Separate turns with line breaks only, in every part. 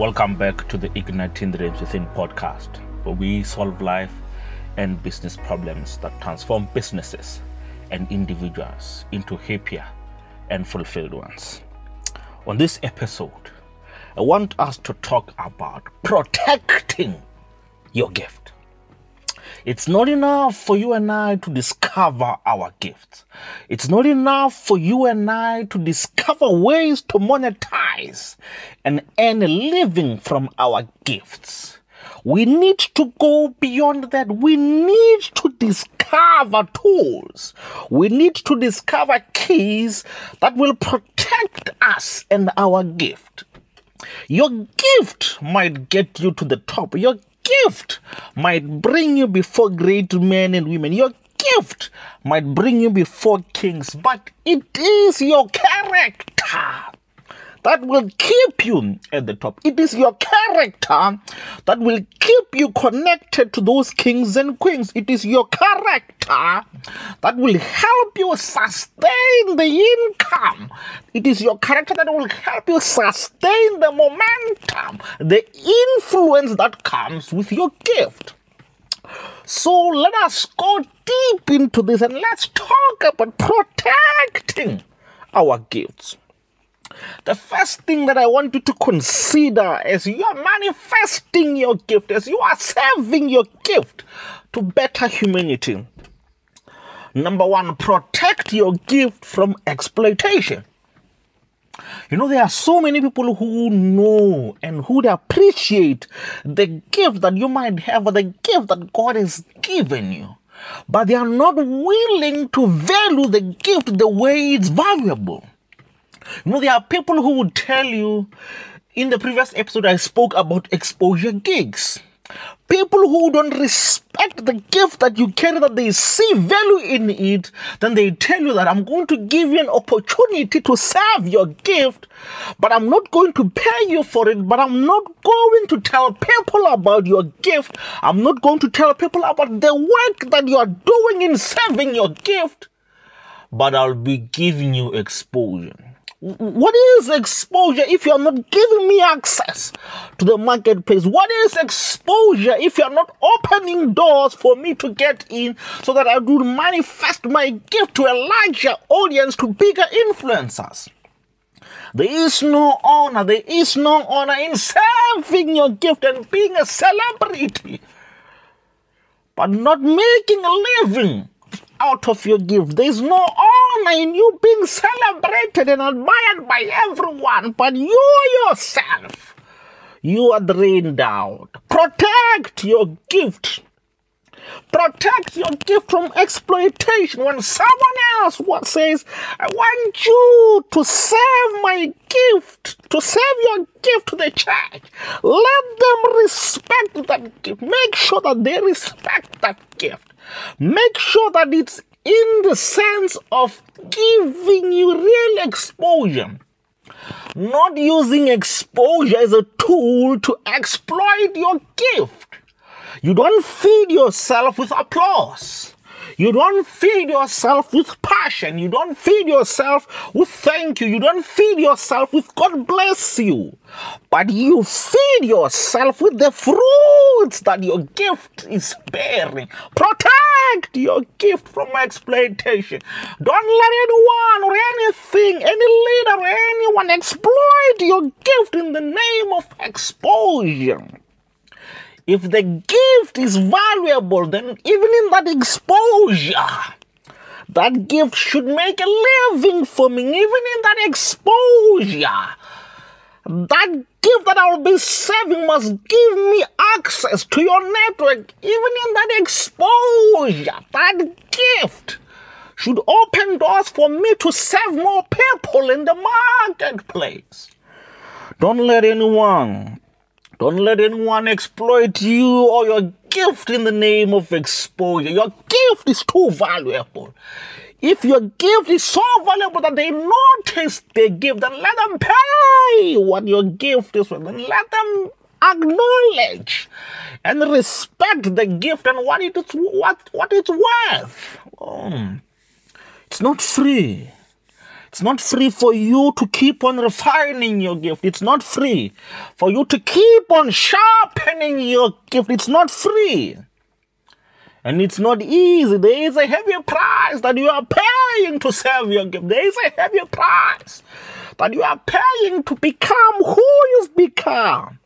Welcome back to the Igniting Dreams Within podcast, where we solve life and business problems that transform businesses and individuals into happier and fulfilled ones. On this episode, I want us to talk about protecting your gift. It's not enough for you and I to discover our gifts. It's not enough for you and I to discover ways to monetize and earn a living from our gifts. We need to go beyond that. We need to discover tools. We need to discover keys that will protect us and our gift. Your gift might get you to the top. Your gift might bring you before great men and women. Your gift might bring you before kings, but it is your character that will keep you at the top. It is your character that will keep you connected to those kings and queens. It is your character that will help you sustain the income. It is your character that will help you sustain the momentum, the influence that comes with your gift. So let us go deep into this and let's talk about protecting our gifts. The first thing that I want you to consider as you are manifesting your gift, as you are serving your gift to better humanity. Number one, protect your gift from exploitation. You know, there are so many people who know and who appreciate the gift that you might have or the gift that God has given you, but they are not willing to value the gift the way it's valuable. You know, there are people who would tell you in the previous episode, I spoke about exposure gigs. People who don't respect the gift that you carry, that they see value in it, then they tell you that I'm going to give you an opportunity to serve your gift, but I'm not going to pay you for it, but I'm not going to tell people about your gift. I'm not going to tell people about the work that you are doing in serving your gift, but I'll be giving you exposure. What is exposure if you're not giving me access to the marketplace? What is exposure if you're not opening doors for me to get in so that I do manifest my gift to a larger audience, to bigger influencers? There is no honor, there is no honor in serving your gift and being a celebrity, but not making a living out of your gift. There's no honor in you being celebrated and admired by everyone, but you yourself, you are drained out. Protect your gift. Protect your gift from exploitation. When someone else what says, I want you to serve my gift, to serve your gift to the church, let them respect that gift. Make sure that they respect that gift. Make sure that it's in the sense of giving you real exposure. Not using exposure as a tool to exploit your gift. You don't feed yourself with applause. You don't feed yourself with passion. You don't feed yourself with thank you. You don't feed yourself with God bless you. But you feed yourself with the fruits that your gift is bearing. Protect your gift from exploitation. Don't let anyone or anything, any leader or anyone exploit your gift in the name of exposure. If the gift is valuable, then even in that exposure, that gift should make a living for me. Even in that exposure, that gift that I will be serving must give me access to your network. Even in that exposure, that gift should open doors for me to serve more people in the marketplace. Don't let anyone don't let anyone exploit you or your gift in the name of exposure. Your gift is too valuable. If your gift is so valuable that they notice the gift, then let them pay what your gift is worth. Let them acknowledge and respect the gift and what it is what what it's worth. Oh, it's not free. It's not free for you to keep on refining your gift. It's not free for you to keep on sharpening your gift. It's not free. And it's not easy. There is a heavy price that you are paying to serve your gift. There is a heavy price that you are paying to become who you've become.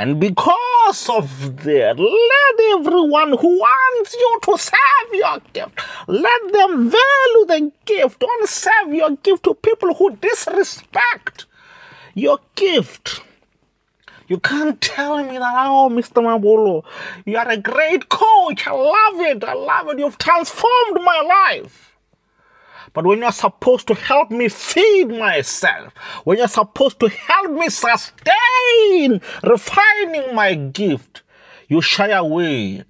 And because of that, let everyone who wants you to serve your gift, let them value the gift. Don't serve your gift to people who disrespect your gift. You can't tell me that, oh, Mr. Mabolo, you are a great coach. I love it. I love it. You've transformed my life. But when you're supposed to help me feed myself, when you're supposed to help me sustain refining my gift, you shy away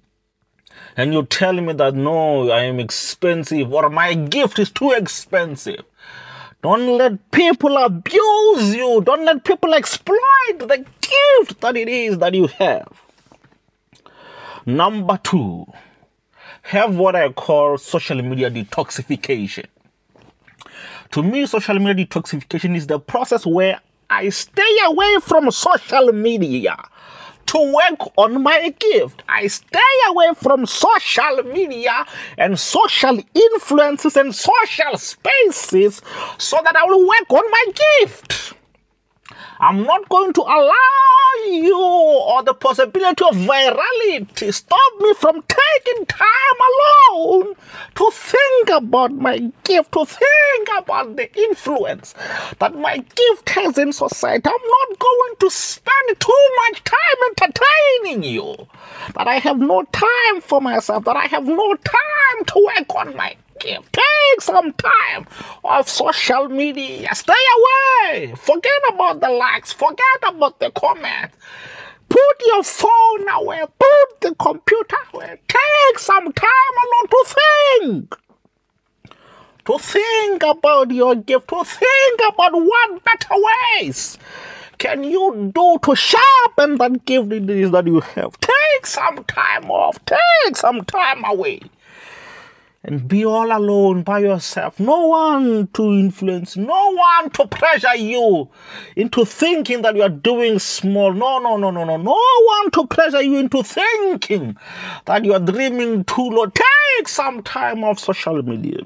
and you tell me that no, I am expensive or my gift is too expensive. Don't let people abuse you. Don't let people exploit the gift that it is that you have. Number two, have what I call social media detoxification. To me, social media detoxification is the process where I stay away from social media to work on my gift. I stay away from social media and social influences and social spaces so that I will work on my gift. I'm not going to allow you or the possibility of virality to stop me from taking time alone to think about my gift, to think about the influence that my gift has in society. I'm not going to spend too much time entertaining you, that I have no time for myself, that I have no time to work on my Take some time off social media. Stay away. Forget about the likes. Forget about the comments. Put your phone away. Put the computer away. Take some time alone to think. To think about your gift. To think about what better ways can you do to sharpen that gift that you have. Take some time off. Take some time away and be all alone by yourself. No one to influence, no one to pressure you into thinking that you are doing small. No, no, no, no, no. No one to pressure you into thinking that you are dreaming too low. Take some time off social media.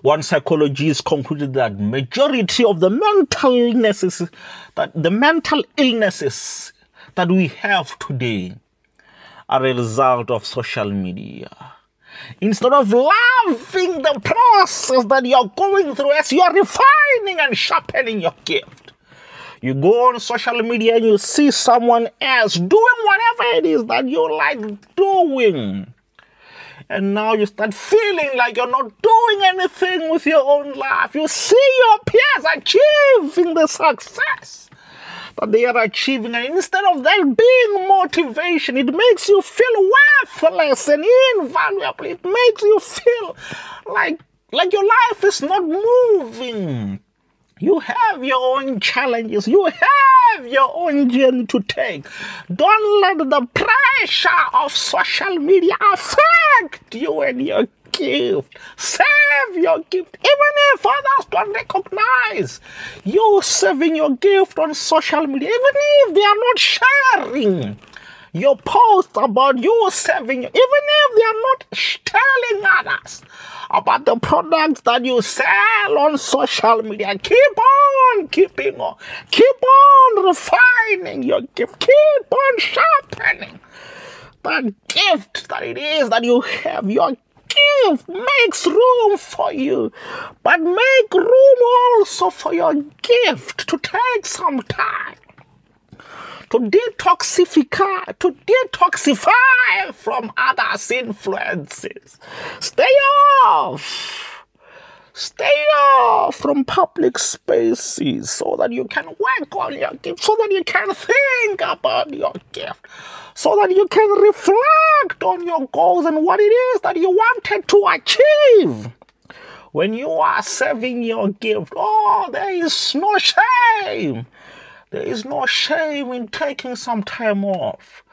One psychologist concluded that majority of the mental illnesses that the mental illnesses that we have today are a result of social media Instead of loving the process that you're going through as you're refining and sharpening your gift, you go on social media and you see someone else doing whatever it is that you like doing. And now you start feeling like you're not doing anything with your own life. You see your peers achieving the success that they are achieving. And instead of that being motivation, it makes you feel worthless and invaluable. It makes you feel like, like your life is not moving. You have your own challenges. You have your own journey to take. Don't let the pressure of social media affect you and your gift. Save your gift. Even if others don't recognize you serving your gift on social media, even if they are not sharing your post about you serving, even if they are not telling others about the products that you sell on social media. Keep on keeping on. Keep on refining your gift. Keep on sharpening the gift that it is that you have. Your give makes room for you, but make room also for your gift to take some time to detoxify, to detoxify from others' influences. Stay off. Stay off from public spaces so that you can work on your gift, so that you can think about your gift, so that you can reflect on your goals and what it is that you wanted to achieve. When you are serving your gift, oh, there is no shame. There is no shame in taking some time off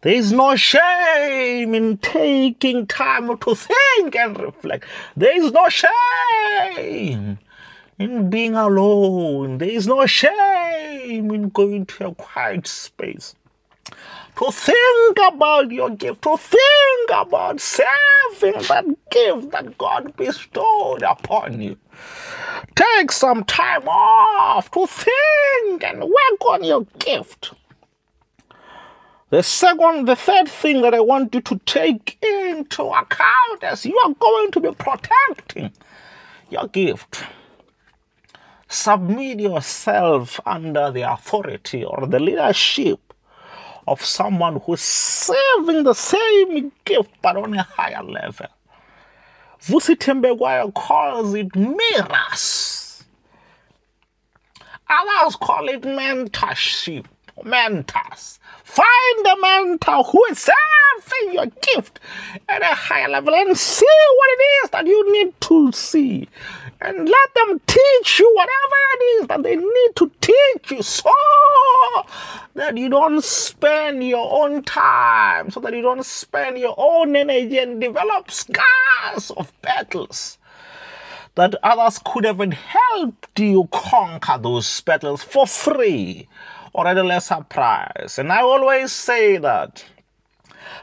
There is no shame in taking time to think and reflect. There is no shame in being alone. There is no shame in going to a quiet space. To think about your gift, to think about saving that gift that God bestowed upon you. Take some time off to think and work on your gift. The second, the third thing that I want you to take into account as you are going to be protecting your gift. Submit yourself under the authority or the leadership of someone who's serving the same gift but on a higher level. Vusi Thembekwayo calls it mirrors. Others call it mentorship, mentors. Find a mentor who is serving your gift at a higher level and see what it is that you need to see. And let them teach you whatever it is that they need to teach you so that you don't spend your own time, so that you don't spend your own energy and develop scars of battles that others could have helped you conquer those battles for free or at a lesser price. And I always say that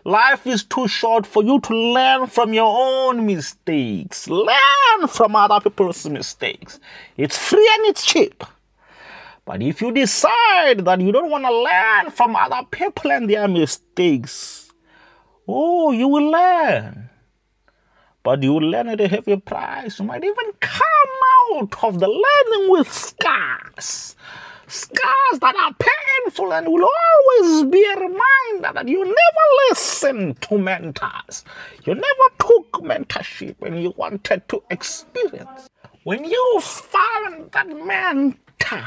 life is too short for you to learn from your own mistakes. Learn from other people's mistakes. It's free and it's cheap. But if you decide that you don't want to learn from other people and their mistakes, oh, you will learn. But you will learn at a heavy price. You might even come out of the learning with scars scars that are painful and will always be a reminder that you never listened to mentors. You never took mentorship and you wanted to experience. When you found that mentor,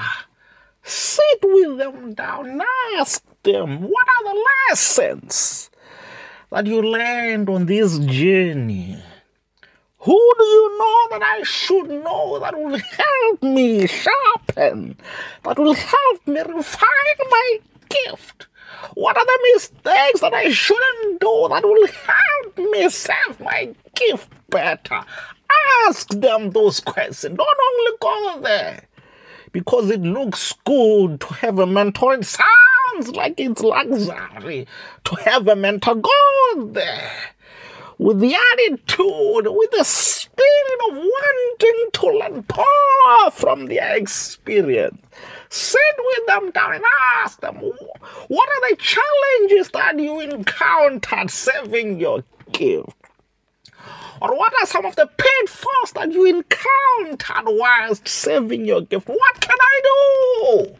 sit with them down and ask them what are the lessons that you learned on this journey who do you know that I should know that will help me sharpen, that will help me refine my gift? What are the mistakes that I shouldn't do that will help me serve my gift better? Ask them those questions. Don't only go there because it looks good to have a mentor. It sounds like it's luxury to have a mentor. Go there with the attitude, with the spirit of wanting to learn more from their experience. Sit with them down and ask them, what are the challenges that you encountered serving your gift? Or what are some of the pitfalls that you encountered whilst saving your gift? What can I do?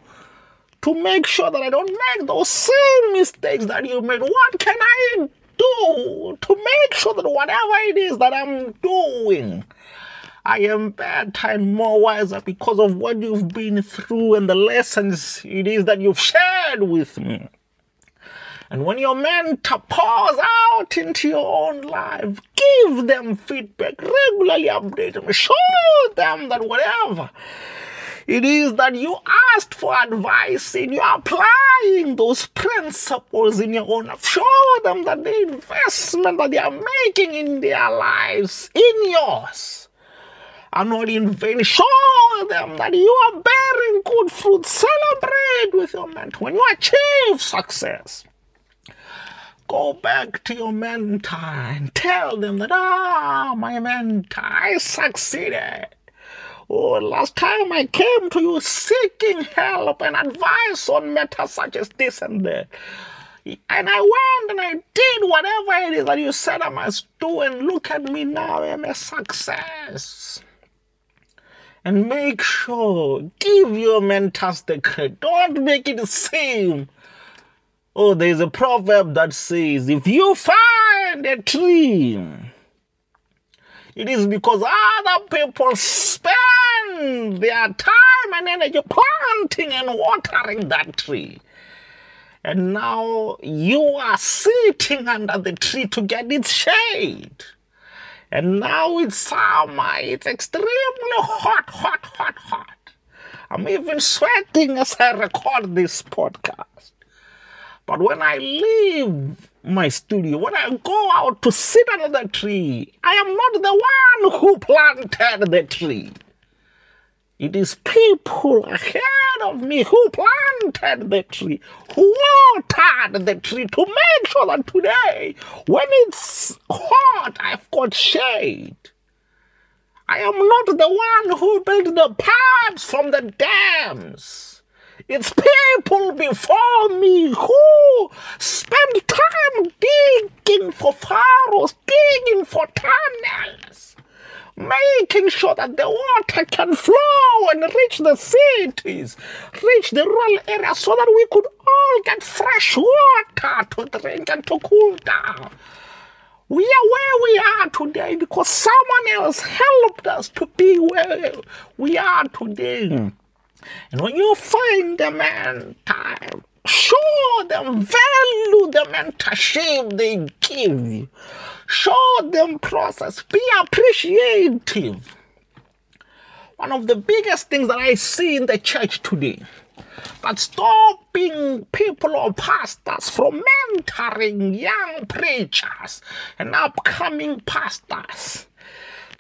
to make sure that I don't make those same mistakes that you made. What can I do to make sure that whatever it is that I'm doing, I am better and more wiser because of what you've been through and the lessons it is that you've shared with me. And when you're pause out into your own life, give them feedback, regularly update them, show them that whatever it is that you asked for advice and you're applying those principles in your own life. Show them that the investment that they are making in their lives, in yours, are not in vain. Show them that you are bearing good fruit. Celebrate with your mentor when you achieve success. Go back to your mentor and tell them that, ah, my mentor, I succeeded. Oh, last time I came to you seeking help and advice on matters such as this and that. And I went and I did whatever it is that you said I must do, and look at me now, I'm a success. And make sure, give your mentors the credit. Don't make it seem. Oh, there's a proverb that says, if you find a tree, it is because other people spend their time and energy planting and watering that tree. And now you are sitting under the tree to get its shade. And now it's summer. It's extremely hot, hot, hot, hot. I'm even sweating as I record this podcast. But when I leave my studio, when I go out to sit under the tree, I am not the one who planted the tree. It is people ahead of me who planted the tree, who watered the tree to make sure that today, when it's hot, I've got shade. I am not the one who built the pipes from the dams. It's people before me who spend time digging for furrows, digging for tunnels making sure that the water can flow and reach the cities, reach the rural areas, so that we could all get fresh water to drink and to cool down. We are where we are today because someone else helped us to be where we are today. Hmm. And when you find man time, show them, value the mentorship they give you. Show them process. Be appreciative. One of the biggest things that I see in the church today that's stopping people or pastors from mentoring young preachers and upcoming pastors.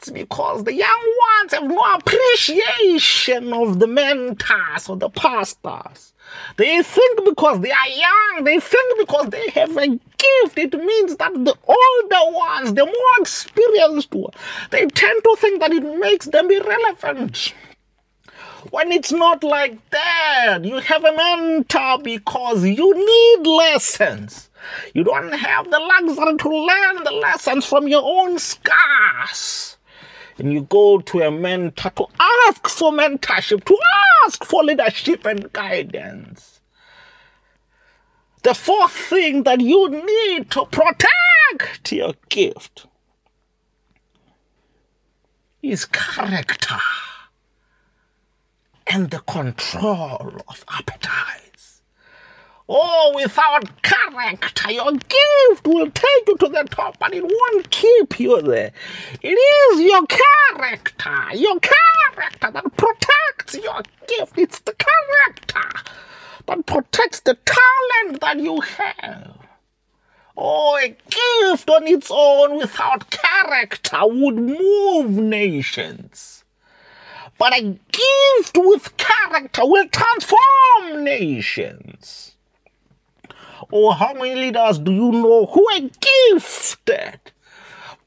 It's because the young ones have no appreciation of the mentors or the pastors. They think because they are young, they think because they have a gift, it means that the older ones, the more experienced ones, they tend to think that it makes them irrelevant. When it's not like that, you have a mentor because you need lessons. You don't have the luxury to learn the lessons from your own scars and you go to a mentor to ask for mentorship, to ask for leadership and guidance. The fourth thing that you need to protect your gift is character and the control of appetite. Oh, without character, your gift will take you to the top, but it won't keep you there. It is your character, your character that protects your gift. It's the character that protects the talent that you have. Oh, a gift on its own without character would move nations. But a gift with character will transform nations. Or how many leaders do you know who are gifted,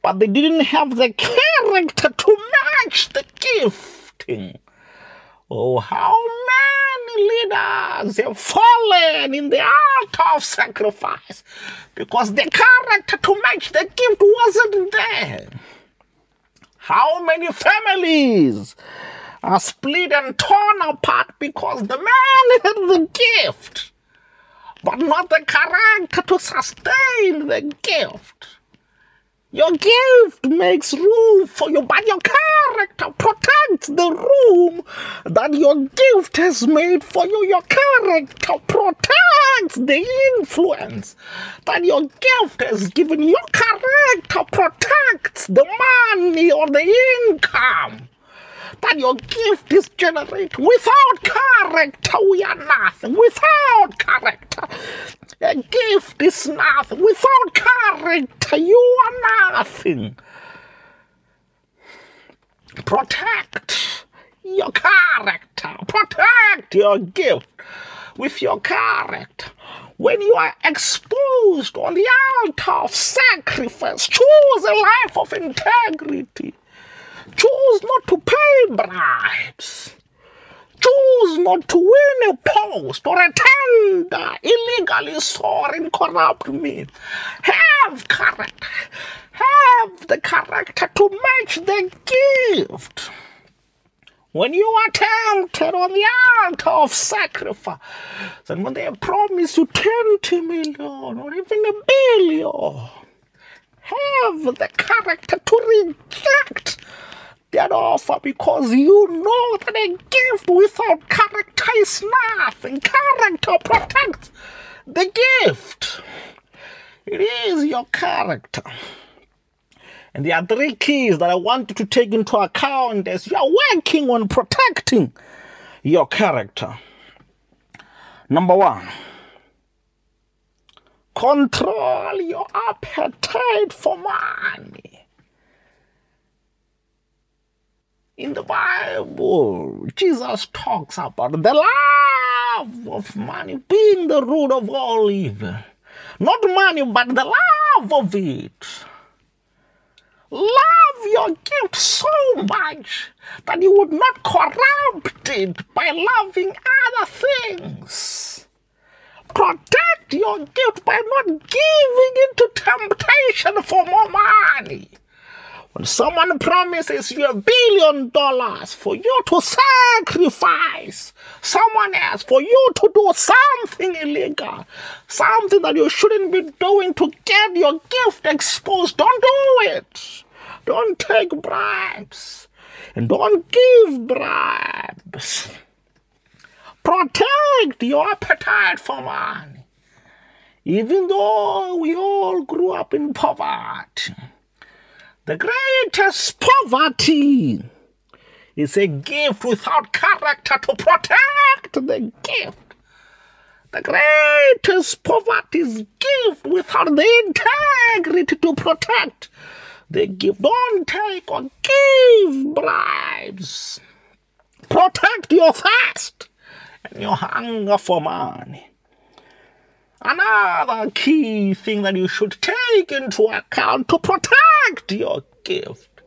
but they didn't have the character to match the gifting? Oh, how many leaders have fallen in the altar of sacrifice because the character to match the gift wasn't there? How many families are split and torn apart because the man had the gift? But not the character to sustain the gift. Your gift makes room for you, but your character protects the room that your gift has made for you. Your character protects the influence that your gift has given. Your character protects the money or the income that your gift is generated. Without character, we are nothing. Without character, a gift is nothing. Without character, you are nothing. Protect your character. Protect your gift with your character. When you are exposed on the altar of sacrifice, choose a life of integrity Choose not to pay bribes. Choose not to win a post or a tender illegally storing corrupt means. Have character. Have the character to match the gift. When you are tempted on the altar of sacrifice, and when they promise you 20 million or even a billion, have the character to reject that offer because you know that a gift without character is nothing. Character protects the gift. It is your character. And there are three keys that I want you to take into account as you are working on protecting your character. Number one, Control your appetite for money. In the Bible, Jesus talks about the love of money being the root of all evil. Not money, but the love of it. Love your gift so much that you would not corrupt it by loving other things. Protect your gift by not giving into temptation for more money. When someone promises you a billion dollars for you to sacrifice someone else, for you to do something illegal, something that you shouldn't be doing to get your gift exposed, don't do it. Don't take bribes. And don't give bribes. Protect your appetite for money. Even though we all grew up in poverty, the greatest poverty is a gift without character to protect the gift. The greatest poverty is a gift without the integrity to protect the gift. Don't take or give bribes. Protect your thirst and your hunger for money. Another key thing that you should take into account to protect your gift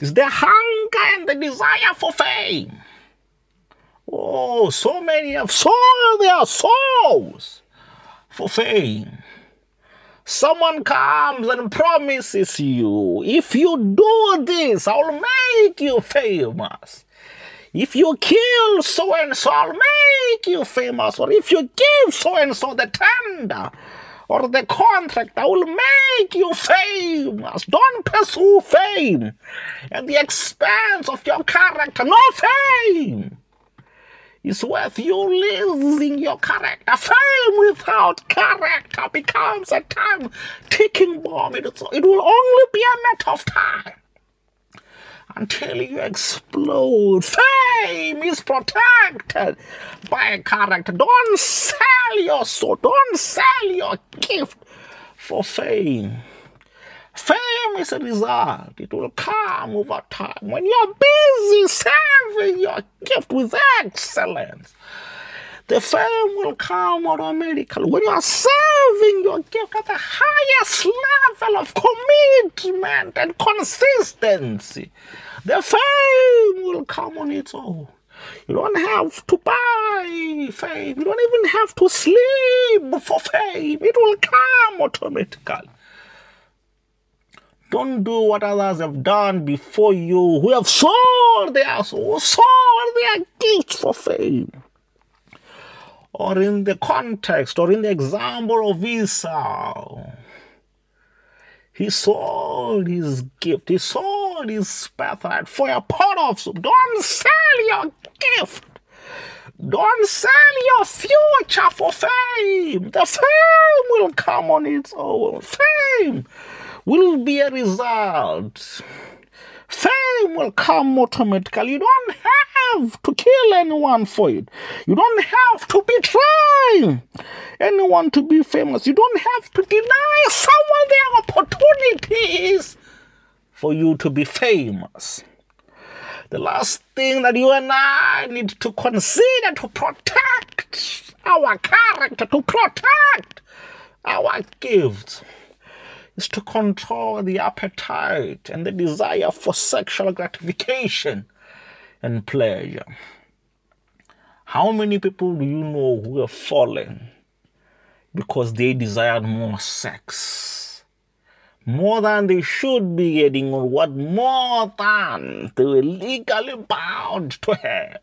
is the hunger and the desire for fame. Oh, so many have sold their souls for fame. Someone comes and promises you, if you do this, I'll make you famous. If you kill so and so, I'll make you famous. Or if you give so and so the tender or the contract, I will make you famous. Don't pursue fame at the expense of your character. No fame is worth you losing your character. Fame without character becomes a time ticking bomb. It, it will only be a matter of time until you explode. Fame is protected by character. Don't sell your soul, don't sell your gift for fame. Fame is a result. It will come over time. When you're busy serving your gift with excellence, the fame will come automatically. When you are serving your gift at the highest level of commitment and consistency, the fame will come on its own. You don't have to buy fame. You don't even have to sleep for fame. It will come automatically. Don't do what others have done before you, who have sold their soul, sold their gifts for fame. Or in the context, or in the example of Esau, he sold his gift, he sold his birthright for a pot of soup. Don't sell your gift. Don't sell your future for fame. The fame will come on its own. Fame will be a result. Fame will come automatically. You don't have to kill anyone for it. You don't have to betray anyone to be famous. You don't have to deny someone their opportunities for you to be famous. The last thing that you and I need to consider to protect our character, to protect our gifts is to control the appetite and the desire for sexual gratification and pleasure. How many people do you know who have fallen because they desired more sex? More than they should be getting, or what more than they were legally bound to have.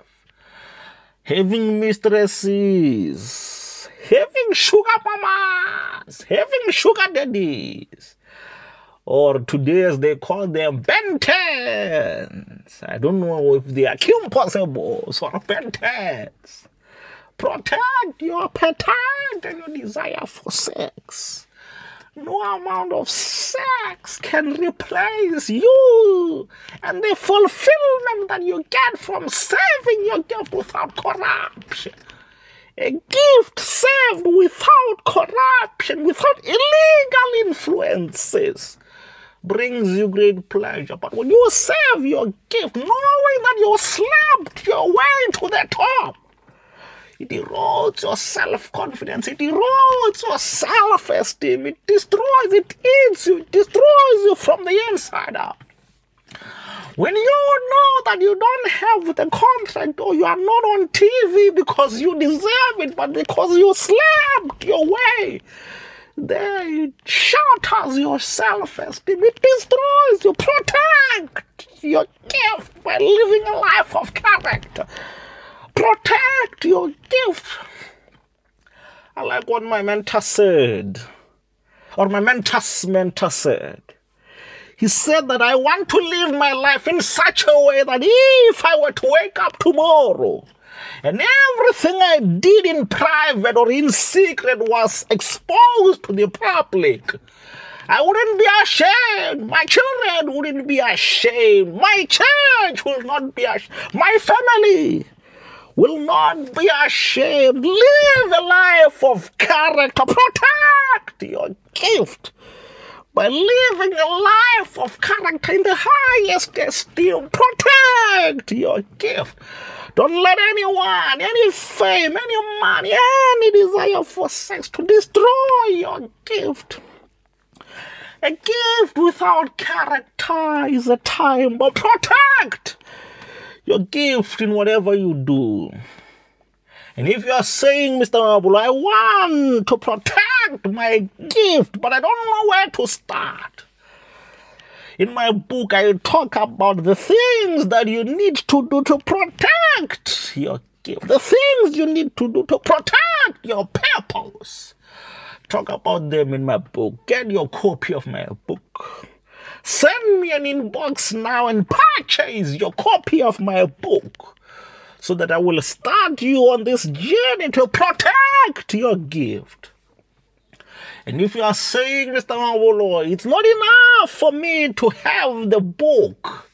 Having mistresses having sugar mamas, having sugar daddies, or today as they call them bentens. I don't know if they are impossibles or bentens. Protect your appetite and your desire for sex. No amount of sex can replace you and the fulfillment that you get from serving your gift without corruption A gift served without corruption, without illegal influences, brings you great pleasure. But when you serve your gift, knowing that you slapped your way to the top, it erodes your self confidence, it erodes your self esteem, it destroys, it eats you, it destroys you from the inside out. When you know that you don't have the contract or you are not on TV because you deserve it, but because you slapped your way, shatters your self esteem. It destroys you. Protect your gift by living a life of character. Protect your gift. I like what my mentor said, or my mentor's mentor said. He said that I want to live my life in such a way that if I were to wake up tomorrow and everything I did in private or in secret was exposed to the public, I wouldn't be ashamed. My children wouldn't be ashamed. My church will not be ashamed. My family will not be ashamed. Live a life of character. Protect your gift by living a life of character in the highest esteem. Protect your gift. Don't let anyone, any fame, any money, any desire for sex to destroy your gift. A gift without character is a time, but protect your gift in whatever you do. And if you are saying, Mr. Mabul, I want to protect my gift, but I don't know where to start. In my book, I talk about the things that you need to do to protect your gift, the things you need to do to protect your purpose. Talk about them in my book. Get your copy of my book. Send me an inbox now and purchase your copy of my book so that I will start you on this journey to protect your gift. And if you are saying, Mr. Mawolo, it's not enough for me to have the book.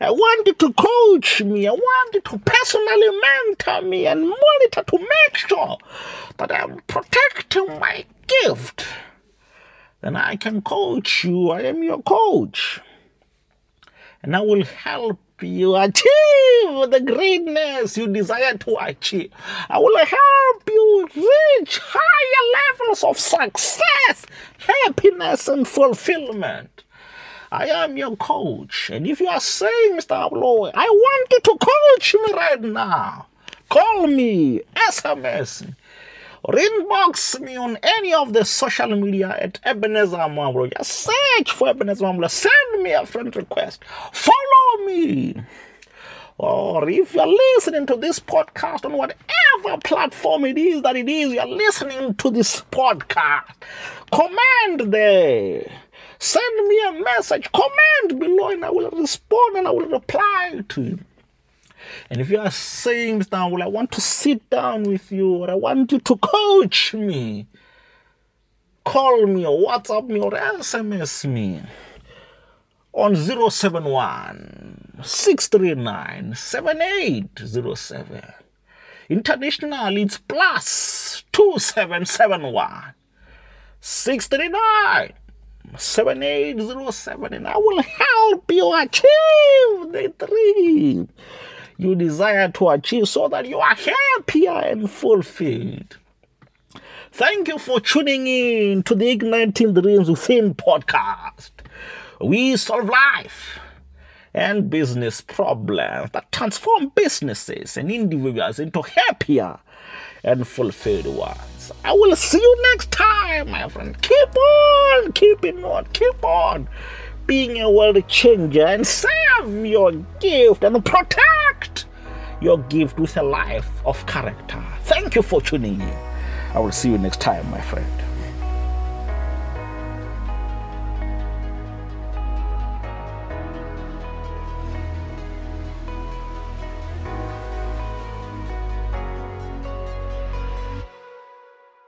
I want you to coach me. I want you to personally mentor me and monitor to make sure that I'm protecting my gift. Then I can coach you. I am your coach. And I will help you achieve the greatness you desire to achieve. I will help you reach higher levels of success, happiness, and fulfillment. I am your coach. And if you are saying, Mr. Ablo, I want you to coach me right now, call me, SMS or inbox me on any of the social media at Ebenezer Mwambro. Just search for Ebenezer Mwambro. Send me a friend request. Follow me. Or if you're listening to this podcast on whatever platform it is that it is you're listening to this podcast, comment there. Send me a message. Comment below and I will respond and I will reply to you. And if you are saying, Mr. well, I want to sit down with you or I want you to coach me, call me or WhatsApp me or SMS me on 071 639 7807. International, it's plus 2771 639 7807 and I will help you achieve the dream you desire to achieve so that you are happier and fulfilled. Thank you for tuning in to the Igniting Dreams Within podcast. We solve life and business problems that transform businesses and individuals into happier and fulfilled ones. I will see you next time, my friend. Keep on keeping on, keep on being a world changer and serve your gift and protect your gift with a life of character. Thank you for tuning in. I will see you next time, my friend.